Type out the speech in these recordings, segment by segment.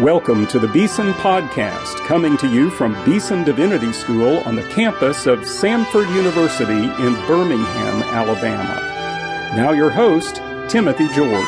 Welcome to the Beeson Podcast, coming to you from Beeson Divinity School on the campus of Samford University in Birmingham, Alabama. Now, your host, Timothy George.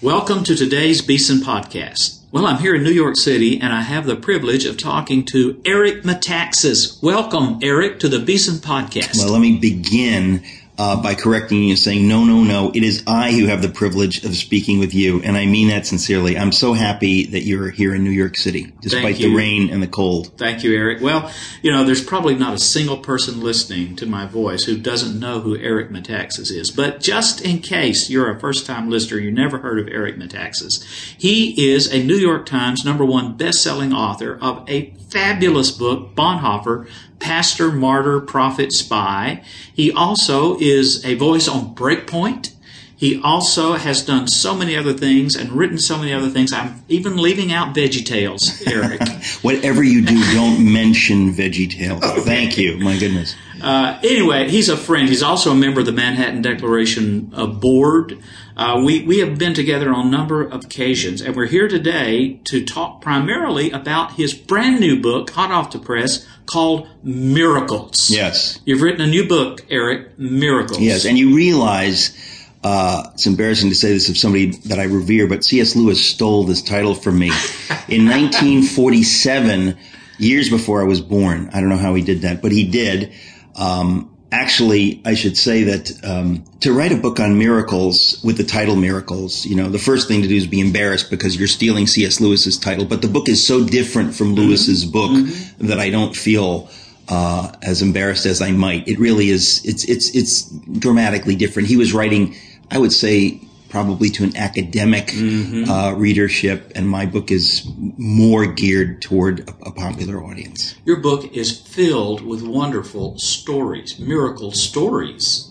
Welcome to today's Beeson Podcast. Well, I'm here in New York City and I have the privilege of talking to Eric Metaxas. Welcome, Eric, to the Beeson Podcast. Well, let me begin uh, by correcting you and saying, no, no, no, it is I who have the privilege of speaking with you. And I mean that sincerely. I'm so happy that you're here in New York City, despite the rain and the cold. Thank you, Eric. Well, you know, there's probably not a single person listening to my voice who doesn't know who Eric Metaxas is. But just in case you're a first time listener, you never heard of Eric Metaxas, he is a New York Times number one best selling author of a fabulous book, Bonhoeffer, pastor, martyr, prophet, spy. He also is a voice on Breakpoint. He also has done so many other things and written so many other things. I'm even leaving out Veggie Tales, Eric. Whatever you do, don't mention Veggie Tales. Okay. Oh, Thank you. My goodness. Uh, anyway, he's a friend. He's also a member of the Manhattan Declaration uh, Board. Uh, we, we have been together on a number of occasions, and we're here today to talk primarily about his brand new book, hot off the press, called Miracles. Yes. You've written a new book, Eric, Miracles. Yes, and you realize uh, it's embarrassing to say this of somebody that I revere, but C.S. Lewis stole this title from me in 1947, years before I was born. I don't know how he did that, but he did. Um, actually, I should say that um, to write a book on miracles with the title Miracles, you know, the first thing to do is be embarrassed because you're stealing C.S. Lewis's title. But the book is so different from mm-hmm. Lewis's book mm-hmm. that I don't feel uh, as embarrassed as I might. It really is. It's it's it's dramatically different. He was writing I would say probably to an academic mm-hmm. uh, readership, and my book is more geared toward a, a, popular audience. Your book is filled with wonderful stories, miracle stories.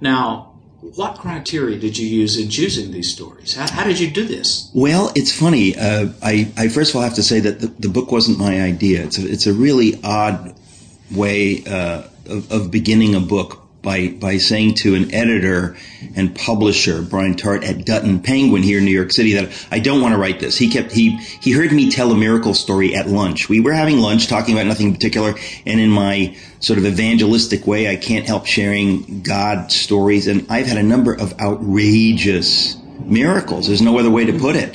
Now, what criteria did you use in choosing these stories? How, how did you do this? Well, it's funny. Uh, I, I, first of all have to say that the, the, book wasn't my idea. It's a, it's a really odd way uh, of, of beginning a book by by saying to an editor and publisher, Brian Tart at Dutton Penguin here in New York City, that I don't want to write this. He kept he he heard me tell a miracle story at lunch. We were having lunch, talking about nothing in particular, and in my sort of evangelistic way, I can't help sharing God stories, and I've had a number of outrageous miracles. There's no other way to put it.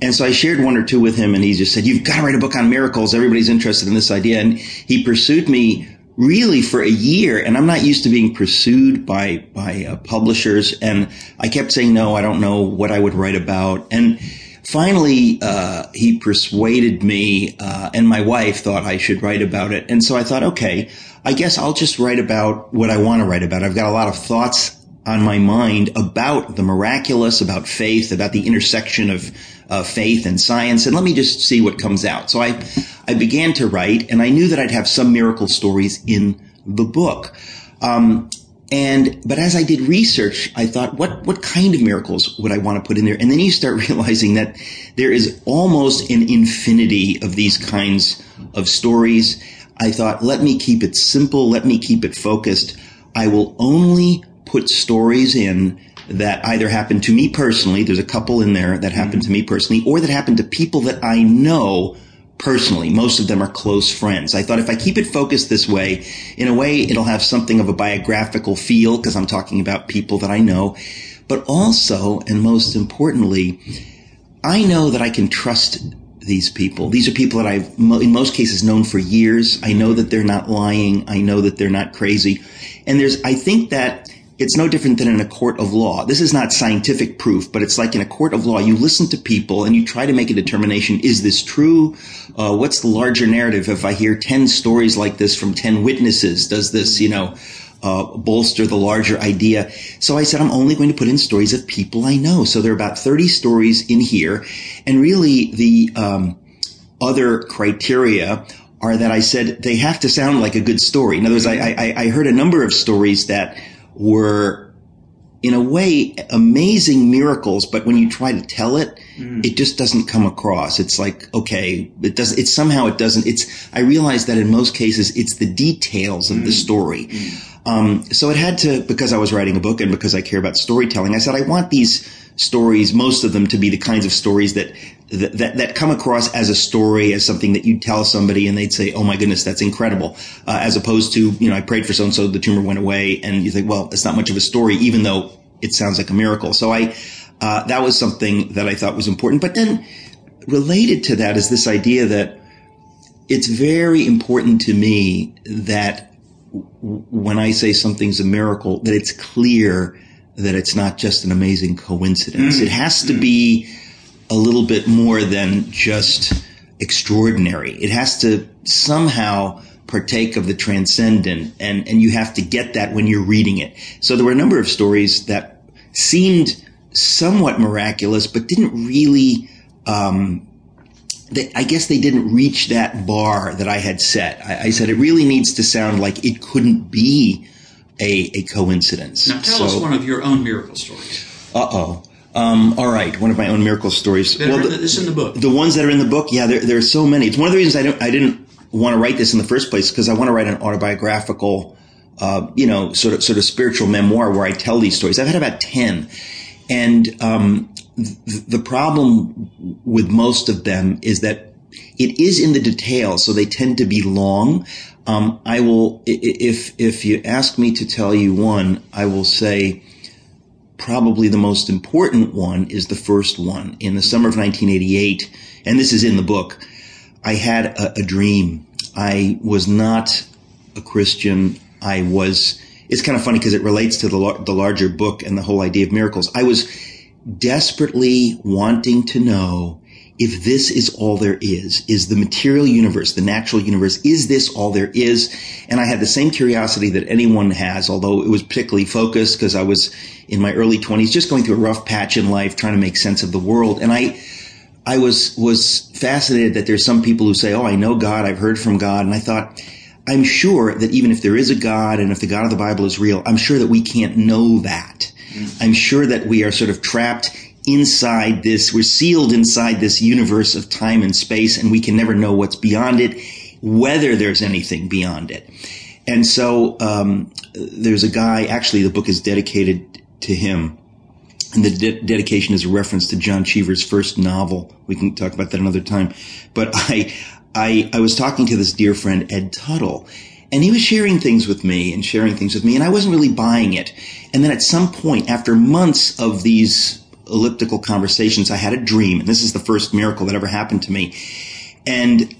And so I shared one or two with him, and he just said, "You've got to write a book on miracles. Everybody's interested in this idea." And he pursued me really for a year and I'm not used to being pursued by, by uh, publishers. And I kept saying, no, I don't know what I would write about. And finally, uh, he persuaded me, uh, and my wife thought I should write about it. And so I thought, okay, I guess I'll just write about what I want to write about. I've got a lot of thoughts on my mind about the miraculous, about faith, about the intersection of uh, faith and science, and let me just see what comes out. So I, I began to write, and I knew that I'd have some miracle stories in the book. Um, and but as I did research, I thought, what what kind of miracles would I want to put in there? And then you start realizing that there is almost an infinity of these kinds of stories. I thought, let me keep it simple, let me keep it focused. I will only put stories in that either happened to me personally. There's a couple in there that happened mm-hmm. to me personally, or that happened to people that I know personally. Most of them are close friends. I thought if I keep it focused this way, in a way, it'll have something of a biographical feel because I'm talking about people that I know. But also, and most importantly, I know that I can trust these people. These are people that I've, in most cases, known for years. I know that they're not lying. I know that they're not crazy. And there's, I think that it's no different than in a court of law. This is not scientific proof, but it's like in a court of law, you listen to people and you try to make a determination. Is this true? Uh, what's the larger narrative? If I hear 10 stories like this from 10 witnesses, does this, you know, uh, bolster the larger idea? So I said, I'm only going to put in stories of people I know. So there are about 30 stories in here. And really the, um, other criteria are that I said they have to sound like a good story. In other words, I, I, I heard a number of stories that were in a way amazing miracles, but when you try to tell it, mm. it just doesn't come across. It's like, okay, it does, it somehow it doesn't, it's, I realize that in most cases, it's the details of mm. the story. Mm. Um, so it had to, because I was writing a book and because I care about storytelling, I said, I want these stories, most of them to be the kinds of stories that, that, that, come across as a story, as something that you tell somebody and they'd say, oh my goodness, that's incredible. Uh, as opposed to, you know, I prayed for so and so, the tumor went away and you think, well, it's not much of a story, even though it sounds like a miracle. So I, uh, that was something that I thought was important. But then related to that is this idea that it's very important to me that when I say something's a miracle, that it's clear that it's not just an amazing coincidence. Mm. It has to be a little bit more than just extraordinary. It has to somehow partake of the transcendent and, and you have to get that when you're reading it. So there were a number of stories that seemed somewhat miraculous, but didn't really, um, they, I guess they didn't reach that bar that I had set. I, I, said it really needs to sound like it couldn't be a, a coincidence. Now tell so, us one of your own miracle stories. Uh oh. Um, all right, one of my own miracle stories. That well, the, this in the book. The ones that are in the book, yeah, there, there are so many. It's one of the reasons I don't, I didn't want to write this in the first place because I want to write an autobiographical, uh, you know, sort of sort of spiritual memoir where I tell these stories. I've had about ten, and um, th- the problem with most of them is that it is in the details, so they tend to be long. Um, I will, if if you ask me to tell you one, I will say probably the most important one is the first one in the summer of 1988, and this is in the book. I had a, a dream. I was not a Christian. I was. It's kind of funny because it relates to the the larger book and the whole idea of miracles. I was desperately wanting to know if this is all there is, is the material universe, the natural universe, is this all there is? And I had the same curiosity that anyone has, although it was particularly focused because I was in my early twenties, just going through a rough patch in life, trying to make sense of the world. And I, I was, was fascinated that there's some people who say, Oh, I know God. I've heard from God. And I thought, I'm sure that even if there is a God and if the God of the Bible is real, I'm sure that we can't know that. Mm-hmm. I'm sure that we are sort of trapped inside this, we're sealed inside this universe of time and space and we can never know what's beyond it, whether there's anything beyond it. And so, um, there's a guy, actually the book is dedicated to him. And the de- dedication is a reference to John Cheever's first novel. We can talk about that another time. But I, I, I was talking to this dear friend, Ed Tuttle, and he was sharing things with me and sharing things with me, and I wasn't really buying it. And then at some point, after months of these elliptical conversations, I had a dream, and this is the first miracle that ever happened to me. And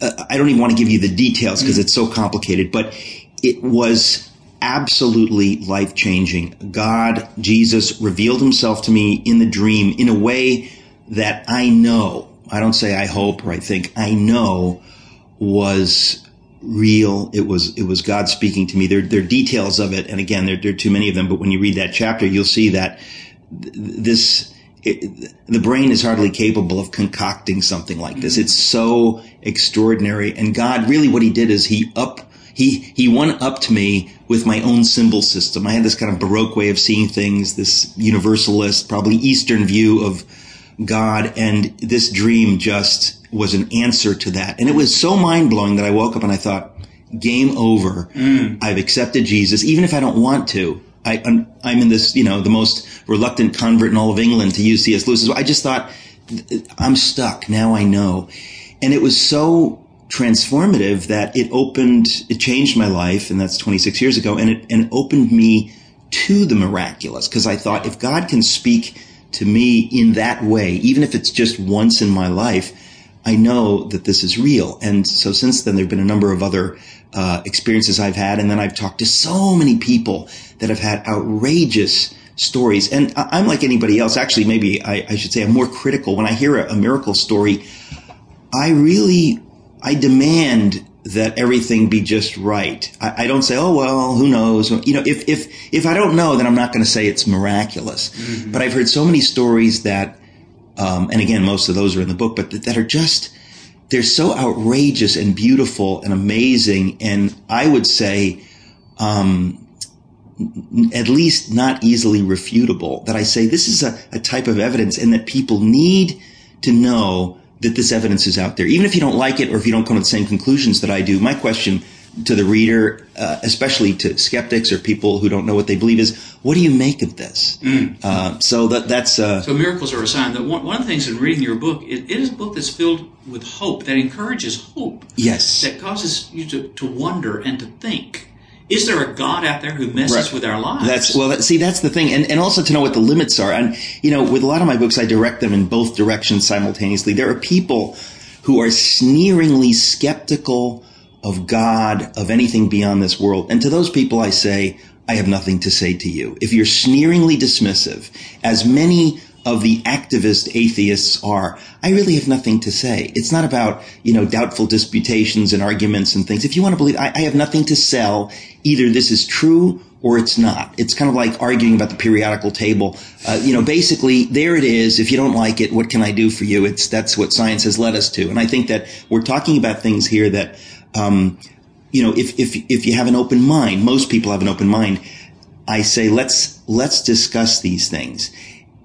uh, I don't even want to give you the details because it's so complicated, but it was absolutely life changing. God, Jesus revealed himself to me in the dream in a way that I know, I don't say I hope or I think, I know was real. It was, it was God speaking to me. There, there are details of it. And again, there, there are too many of them, but when you read that chapter, you'll see that this it, the brain is hardly capable of concocting something like this. It's so extraordinary. And God really what he did is he up he he went up to me with my own symbol system. I had this kind of baroque way of seeing things, this universalist, probably Eastern view of God, and this dream just was an answer to that. And it was so mind blowing that I woke up and I thought, game over. Mm. I've accepted Jesus, even if I don't want to. I, am in this, you know, the most reluctant convert in all of England to use C.S. Lewis. I just thought, I'm stuck. Now I know. And it was so transformative that it opened, it changed my life. And that's 26 years ago. And it, and opened me to the miraculous. Cause I thought if God can speak to me in that way, even if it's just once in my life, I know that this is real. And so since then, there have been a number of other uh, experiences I've had, and then I've talked to so many people that have had outrageous stories. And I'm like anybody else. Actually, maybe I, I should say I'm more critical. When I hear a, a miracle story, I really I demand that everything be just right. I, I, don't say, oh well, who knows? You know, if if if I don't know, then I'm not going to say it's miraculous. Mm-hmm. But I've heard so many stories that um, and again, most of those are in the book, but that, that are just, they're so outrageous and beautiful and amazing. And I would say, um, at least not easily refutable that I say this is a, a type of evidence and that people need to know that this evidence is out there. Even if you don't like it or if you don't come to the same conclusions that I do, my question to the reader, uh, especially to skeptics or people who don't know what they believe, is what do you make of this? Mm. Uh, so that that's uh, so miracles are a sign. That one, one of the things in reading your book, it, it is a book that's filled with hope that encourages hope. Yes, that causes you to, to wonder and to think. Is there a God out there who messes right. with our lives? That's well. That, see, that's the thing, and and also to know what the limits are. And you know, with a lot of my books, I direct them in both directions simultaneously. There are people who are sneeringly skeptical of God, of anything beyond this world. And to those people, I say, I have nothing to say to you. If you're sneeringly dismissive, as many of the activist atheists are, I really have nothing to say. It's not about, you know, doubtful disputations and arguments and things. If you want to believe, I, I have nothing to sell. Either this is true or it's not. It's kind of like arguing about the periodical table. Uh, you know, basically, there it is. If you don't like it, what can I do for you? It's that's what science has led us to. And I think that we're talking about things here that, um, you know, if if if you have an open mind, most people have an open mind. I say let's let's discuss these things,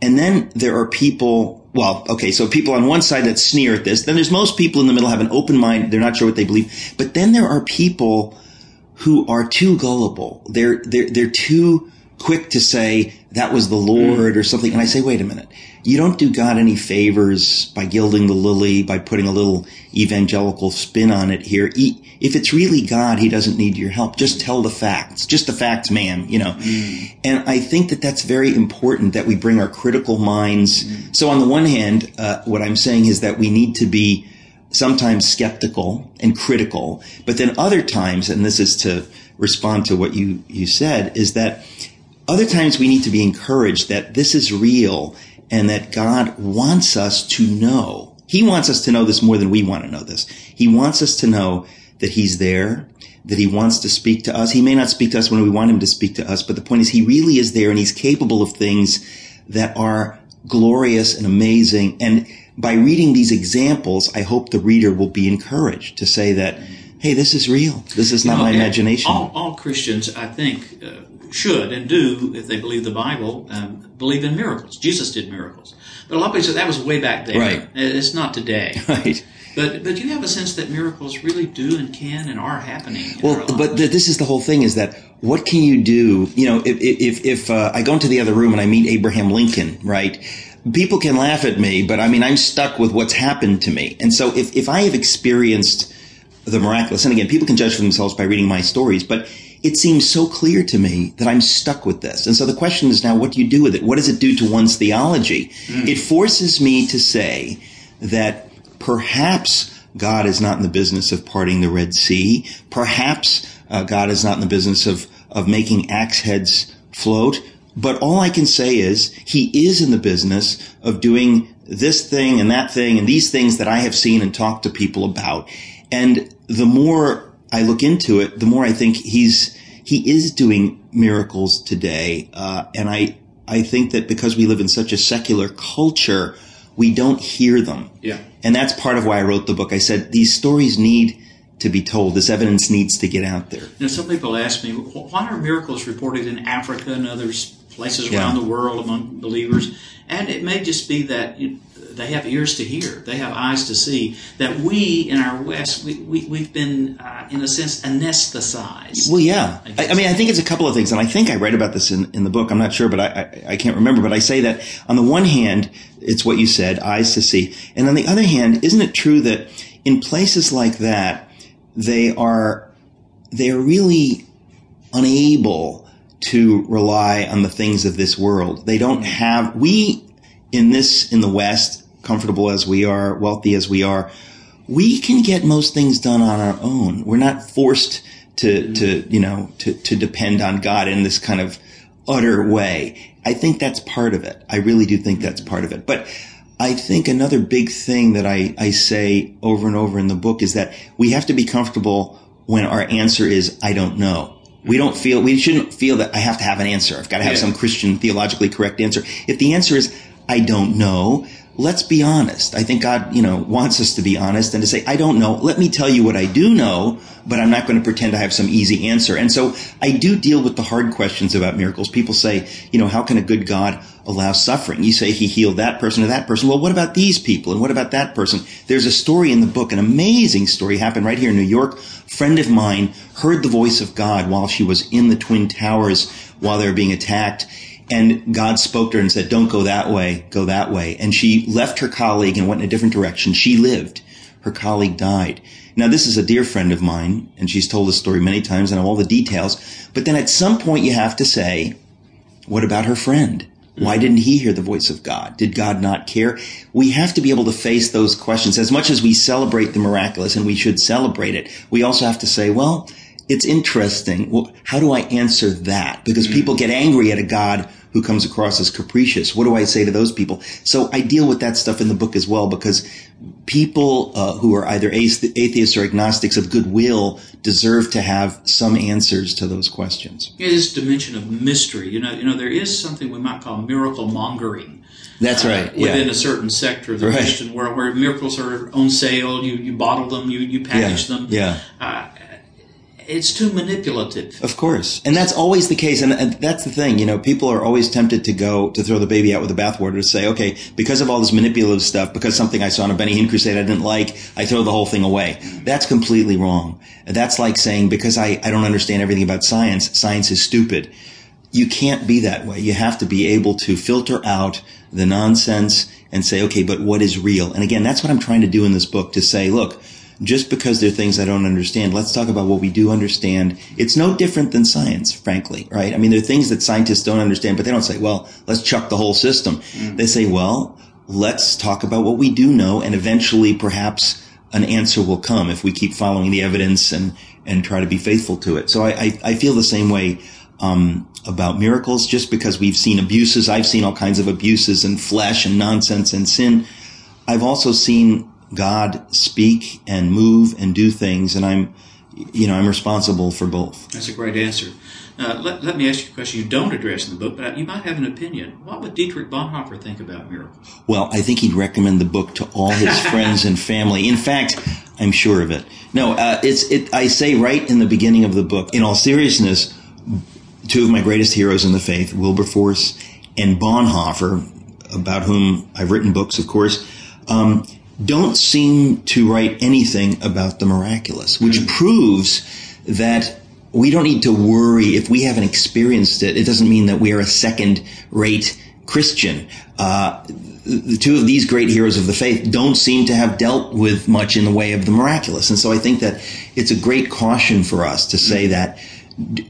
and then there are people. Well, okay, so people on one side that sneer at this. Then there's most people in the middle have an open mind. They're not sure what they believe. But then there are people who are too gullible. They're, they're, they're too quick to say that was the Lord or something. And I say, wait a minute. You don't do God any favors by gilding the lily, by putting a little evangelical spin on it here. If it's really God, he doesn't need your help. Just tell the facts. Just the facts, man, you know. Mm. And I think that that's very important that we bring our critical minds. Mm. So on the one hand, uh, what I'm saying is that we need to be sometimes skeptical and critical, but then other times, and this is to respond to what you, you said, is that other times we need to be encouraged that this is real and that God wants us to know. He wants us to know this more than we want to know this. He wants us to know that He's there, that He wants to speak to us. He may not speak to us when we want Him to speak to us, but the point is He really is there and He's capable of things that are glorious and amazing. And by reading these examples, I hope the reader will be encouraged to say that, hey, this is real. This is not you know, my imagination. All, all, Christians, I think, uh, should and do, if they believe the Bible, um, believe in miracles. Jesus did miracles. But a lot of people say that was way back there. Right. It's not today. Right. But but you have a sense that miracles really do and can and are happening. Well, but this is the whole thing: is that what can you do? You know, if if, if uh, I go into the other room and I meet Abraham Lincoln, right? people can laugh at me, but I mean, I'm stuck with what's happened to me. And so if, if I have experienced the miraculous, and again, people can judge for themselves by reading my stories, but it seems so clear to me that I'm stuck with this. And so the question is now, what do you do with it? What does it do to one's theology? Mm. It forces me to say that perhaps God is not in the business of parting the Red Sea. Perhaps uh, God is not in the business of, of making axe heads float. But all I can say is he is in the business of doing this thing and that thing and these things that I have seen and talked to people about. And the more I look into it, the more I think he's, he is doing miracles today. Uh, and I, I think that because we live in such a secular culture, we don't hear them. Yeah. And that's part of why I wrote the book. I said these stories need to be told. This evidence needs to get out there. Know, some people ask me, why are miracles reported in Africa and other places around yeah. the world among believers. And it may just be that you, they have ears to hear, they have eyes to see. That we in our West, we, we, we've been, uh, in a sense, anesthetized. Well, yeah. I, I, mean, I think it's a couple of things, and I think I write about this in, in the book. I'm not sure, but I, I, I can't remember. But I say that on the one hand, it's what you said, eyes to see. And on the other hand, isn't it true that in places like that, they are, they are really unable to rely on the things of this world. They don't have, we in this, in the West, comfortable as we are, wealthy as we are, we can get most things done on our own. We're not forced to, to, you know, to, to depend on God in this kind of utter way. I think that's part of it. I really do think that's part of it. But I think another big thing that I, I say over and over in the book is that we have to be comfortable when our answer is, I don't know. We don't feel, we shouldn't feel that I have to have an answer. I've got to have yeah. some Christian theologically correct answer. If the answer is, I don't know, let's be honest. I think God, you know, wants us to be honest and to say, I don't know. Let me tell you what I do know, but I'm not going to pretend I have some easy answer. And so I do deal with the hard questions about miracles. People say, you know, how can a good God allow suffering? You say he healed that person or that person. Well, what about these people? And what about that person? There's a story in the book, an amazing story happened right here in New York. A friend of mine heard the voice of God while she was in the Twin Towers while they were being attacked and God spoke to her and said, don't go that way, go that way. And she left her colleague and went in a different direction. She lived. Her colleague died. Now, this is a dear friend of mine, and she's told this story many times and all the details. But then at some point you have to say, what about her friend? Why mm-hmm. didn't he hear the voice of God? Did God not care? We have to be able to face those questions. As much as we celebrate the miraculous, and we should celebrate it, we also have to say, well, it's interesting. Well, how do I answer that? Because mm-hmm. people get angry at a God who comes across as capricious. What do I say to those people? So I deal with that stuff in the book as well because people uh, who are either atheists or agnostics of goodwill deserve to have some answers to those questions. Yeah, this dimension of mystery. You know, you know, there is something we might call miracle mongering. That's uh, right. Within yeah. a certain sector of the right. Christian world, where miracles are on sale, you you bottle them, you you package yeah. them. Yeah. Uh, it's too manipulative. Of course. And that's always the case. And, and, that's the thing, you know, people are always tempted to go, to throw the baby out with the bathwater to say, okay, because of all this manipulative stuff, because something I saw on a Benny Hinn crusade I didn't like, I throw the whole thing away. That's completely wrong. That's like saying, because I, I don't understand everything about science, science is stupid. You can't be that way. You have to be able to filter out the nonsense and say, okay, but what is real? And again, that's what I'm trying to do in this book to say, look, just because they're things I don't understand. Let's talk about what we do understand. It's no different than science, frankly, right? I mean, there are things that scientists don't understand, but they don't say, well, let's chuck the whole system. Mm. They say, well, let's talk about what we do know and eventually perhaps an answer will come if we keep following the evidence and, and try to be faithful to it. So I, I, I feel the same way, um, about miracles just because we've seen abuses. I've seen all kinds of abuses and flesh and nonsense and sin. I've also seen God speak and move and do things, and I'm, you know, I'm responsible for both. That's a great answer. Uh, let, let me ask you a question you don't address in the book, but you might have an opinion. What would Dietrich Bonhoeffer think about miracles? Well, I think he'd recommend the book to all his friends and family. In fact, I'm sure of it. No, uh, it's it. I say right in the beginning of the book. In all seriousness, two of my greatest heroes in the faith, Wilberforce and Bonhoeffer, about whom I've written books, of course. Um, don't seem to write anything about the miraculous, which mm. proves that we don't need to worry if we haven't experienced it. It doesn't mean that we are a second rate Christian. Uh, the two of these great heroes of the faith don't seem to have dealt with much in the way of the miraculous. And so I think that it's a great caution for us to say mm. that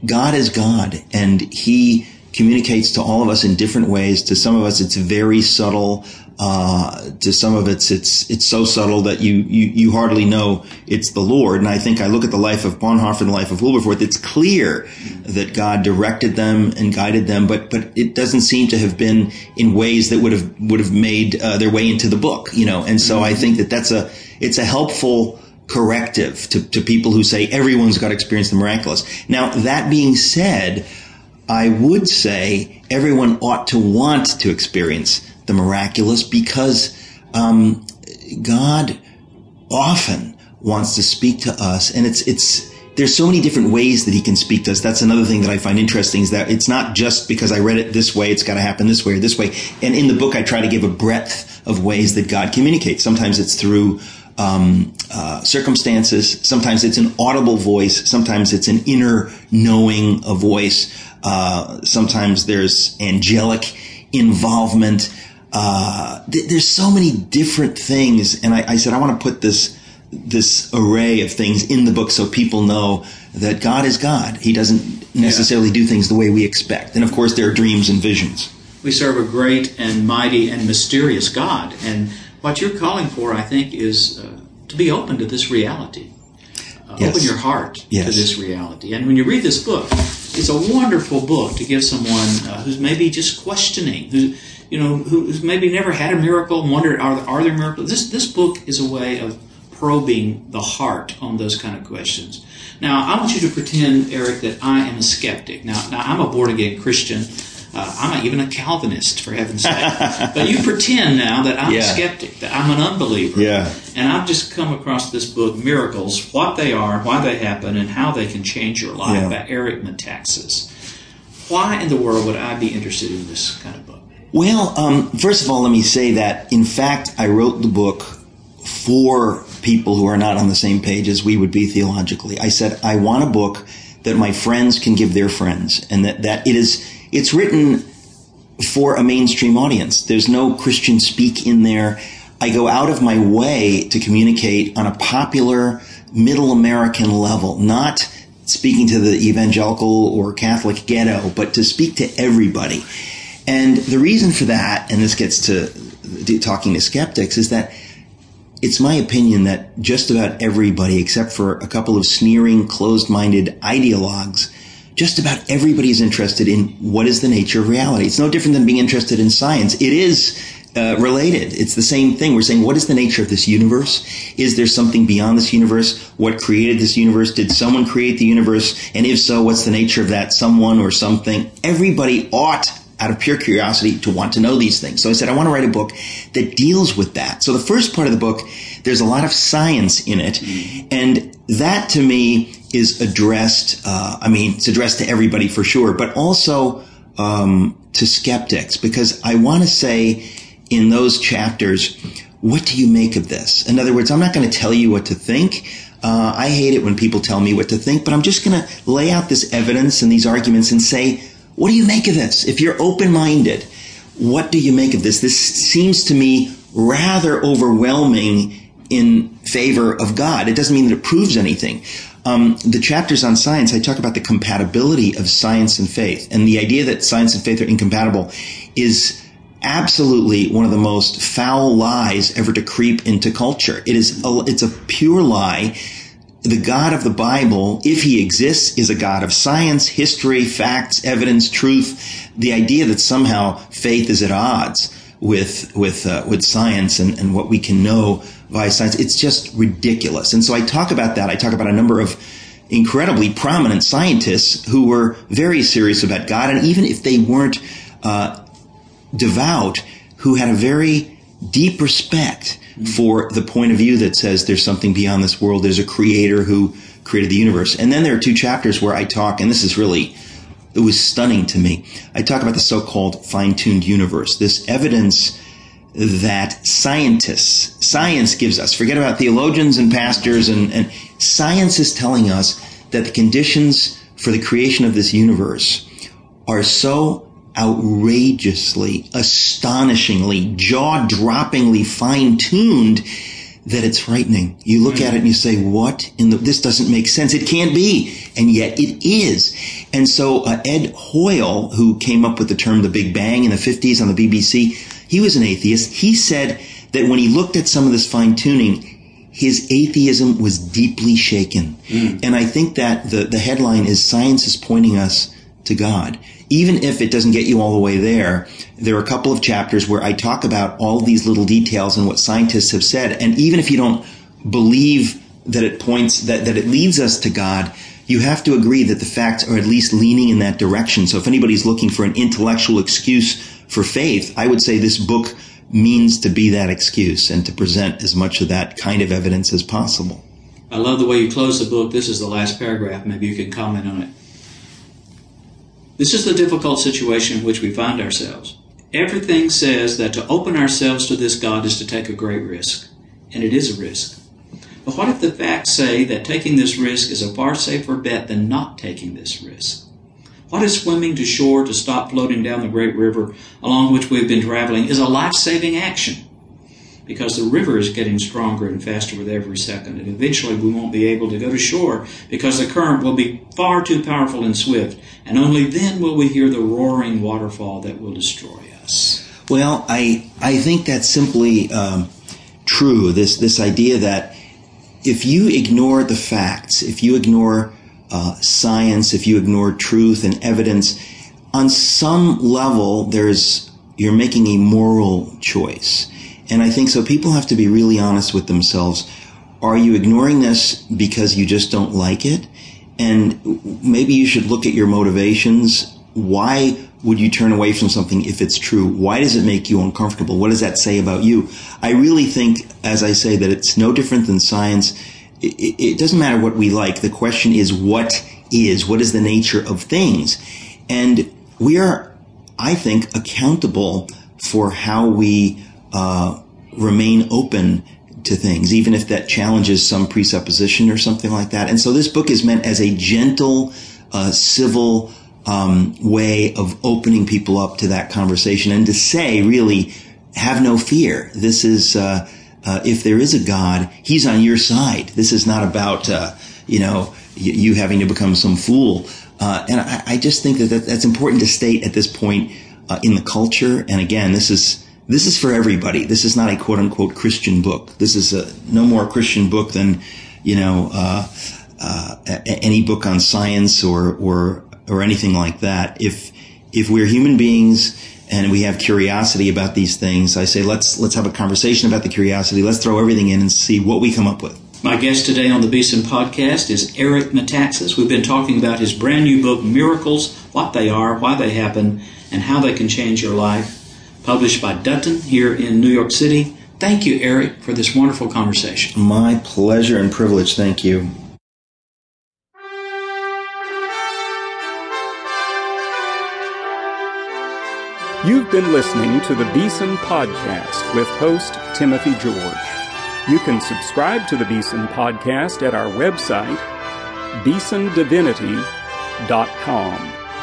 God is God and he communicates to all of us in different ways. To some of us, it's very subtle. Uh, to some of it's it's it's so subtle that you, you you hardly know it's the Lord. And I think I look at the life of Bonhoeffer and the life of Wilberforce. It's clear that God directed them and guided them, but but it doesn't seem to have been in ways that would have would have made uh, their way into the book. You know, and so I think that that's a it's a helpful corrective to, to people who say everyone's got to experience the miraculous. Now that being said, I would say everyone ought to want to experience the miraculous because um, God often wants to speak to us, and it's it's there's so many different ways that He can speak to us. That's another thing that I find interesting is that it's not just because I read it this way, it's got to happen this way or this way. And in the book, I try to give a breadth of ways that God communicates. Sometimes it's through um, uh, circumstances. Sometimes it's an audible voice. Sometimes it's an inner knowing a voice. Uh, sometimes there's angelic involvement. Uh, th- there's so many different things, and I, I said I want to put this this array of things in the book so people know that God is God. He doesn't necessarily yeah. do things the way we expect. And of course, there are dreams and visions. We serve a great and mighty and mysterious God, and what you're calling for, I think, is uh, to be open to this reality. Uh, yes. Open your heart yes. to this reality. And when you read this book, it's a wonderful book to give someone uh, who's maybe just questioning, who you know, who's maybe never had a miracle and wondered, are, are there miracles? This, this book is a way of probing the heart on those kind of questions. Now, I want you to pretend, Eric, that I am a skeptic. Now, now I'm a born again Christian. Uh, I'm not even a Calvinist, for heaven's sake. but you pretend now that I'm Yeah. a skeptic, that I'm an unbeliever. Yeah. And I've just come across this book, Miracles, what they are, why they happen, and how they can change your life Yeah. by Eric Metaxas. Why in the world would I be interested in this kind of book? Well, um, first of all, let me say that in fact, I wrote the book for people who are not on the same page as we would be theologically. I said I want a book that my friends can give their friends, and that that it is it's written for a mainstream audience. There's no Christian speak in there. I go out of my way to communicate on a popular middle American level, not speaking to the evangelical or Catholic ghetto, but to speak to everybody. And the reason for that, and this gets to talking to skeptics, is that it's my opinion that just about everybody, except for a couple of sneering, closed-minded ideologues, just about everybody is interested in what is the nature of reality. It's no different than being interested in science. It is uh, related. It's the same thing. We're saying, what is the nature of this universe? Is there something beyond this universe? What created this universe? Did someone create the universe? And if so, what's the nature of that someone or something? Everybody ought out of pure curiosity to want to know these things. So I said, I want to write a book that deals with that. So the first part of the book, there's a lot of science in it. And that to me is addressed, uh, I mean, it's addressed to everybody for sure, but also, um, to skeptics because I want to say in those chapters, what do you make of this? In other words, I'm not going to tell you what to think. Uh, I hate it when people tell me what to think, but I'm just going to lay out this evidence and these arguments and say, what do you make of this? If you're open-minded, what do you make of this? This seems to me rather overwhelming in favor of God. It doesn't mean that it proves anything. Um, the chapters on science, I talk about the compatibility of science and faith, and the idea that science and faith are incompatible is absolutely one of the most foul lies ever to creep into culture. It is a, it's a pure lie the God of the Bible, if he exists, is a God of science, history, facts, evidence, truth. The idea that somehow faith is at odds with with uh, with science and, and what we can know via science, it's just ridiculous. And so I talk about that. I talk about a number of incredibly prominent scientists who were very serious about God, and even if they weren't uh, devout, who had a very deep respect for the point of view that says there's something beyond this world. There's a creator who created the universe. And then there are two chapters where I talk, and this is really, it was stunning to me. I talk about the so-called fine-tuned universe, this evidence that scientists, science gives us, forget about theologians and pastors and, and science is telling us that the conditions for the creation of this universe are so outrageously, astonishingly, jaw-droppingly fine-tuned that it's frightening. You look at it and you say, what in the, this doesn't make sense. It can't be. And yet it is. And so uh, Fred Hoyle, who came up with the term the Big Bang in the 50s on the BBC, he was an atheist. He said that when he looked at some of this fine-tuning, his atheism was deeply shaken. And I think that the, the headline is science is pointing us to God. Even if it doesn't get you all the way there, there are a couple of chapters where I talk about all these little details and what scientists have said. And even if you don't believe that it points, that, that it leads us to God, you have to agree that the facts are at least leaning in that direction. So if anybody's looking for an intellectual excuse for faith, I would say this book means to be that excuse and to present as much of that kind of evidence as possible. I love the way you close the book. This is the last paragraph. Maybe you can comment on it. This is the difficult situation in which we find ourselves. Everything says that to open ourselves to this God is to take a great risk, and it is a risk. But what if the facts say that taking this risk is a far safer bet than not taking this risk? What if swimming to shore to stop floating down the great river along which we've been traveling is a life saving action? Because the river is getting stronger and faster with every second, and eventually we won't be able to go to shore because the current will be far too powerful and swift, and only then will we hear the roaring waterfall that will destroy us. Well, I I think that's simply um, true. This this idea that if you ignore the facts, if you ignore uh, science, if you ignore truth and evidence, on some level, there's you're making a moral choice, and I think so. People have to be really honest with themselves. Are you ignoring this because you just don't like it? And maybe you should look at your motivations why would you turn away from something if it's true? Why does it make you uncomfortable? What does that say about you? I really think, as I say, that it's no different than science. It, it doesn't matter what we like. The question is what is? What is the nature of things? And we are, I think, accountable for how we uh, remain open to things, even if that challenges some presupposition or something like that. And so this book is meant as a gentle, uh, civil um, way of opening people up to that conversation and to say, really, have no fear. This is, uh, uh, if there is a God, He's on your side. This is not about, uh, you know, you, you, having to become some fool. Uh, and I, I, just think that, that, that's important to state at this point uh, in the culture. And again, this is this is for everybody. This is not a quote unquote Christian book. This is a no more Christian book than you know uh, uh, any book on science or or or anything like that. If if we're human beings and we have curiosity about these things, I say let's let's have a conversation about the curiosity. Let's throw everything in and see what we come up with. My guest today on the Beeson podcast is Eric Metaxas. We've been talking about his brand new book, Miracles, what they are, why they happen, and how they can change your life published by Dutton here in New York City. Thank you, Eric, for this wonderful conversation. My pleasure and privilege. Thank you. You've been listening to the Beeson Podcast with host Timothy George. You can subscribe to the Beeson Podcast at our website, beesondivinity.com.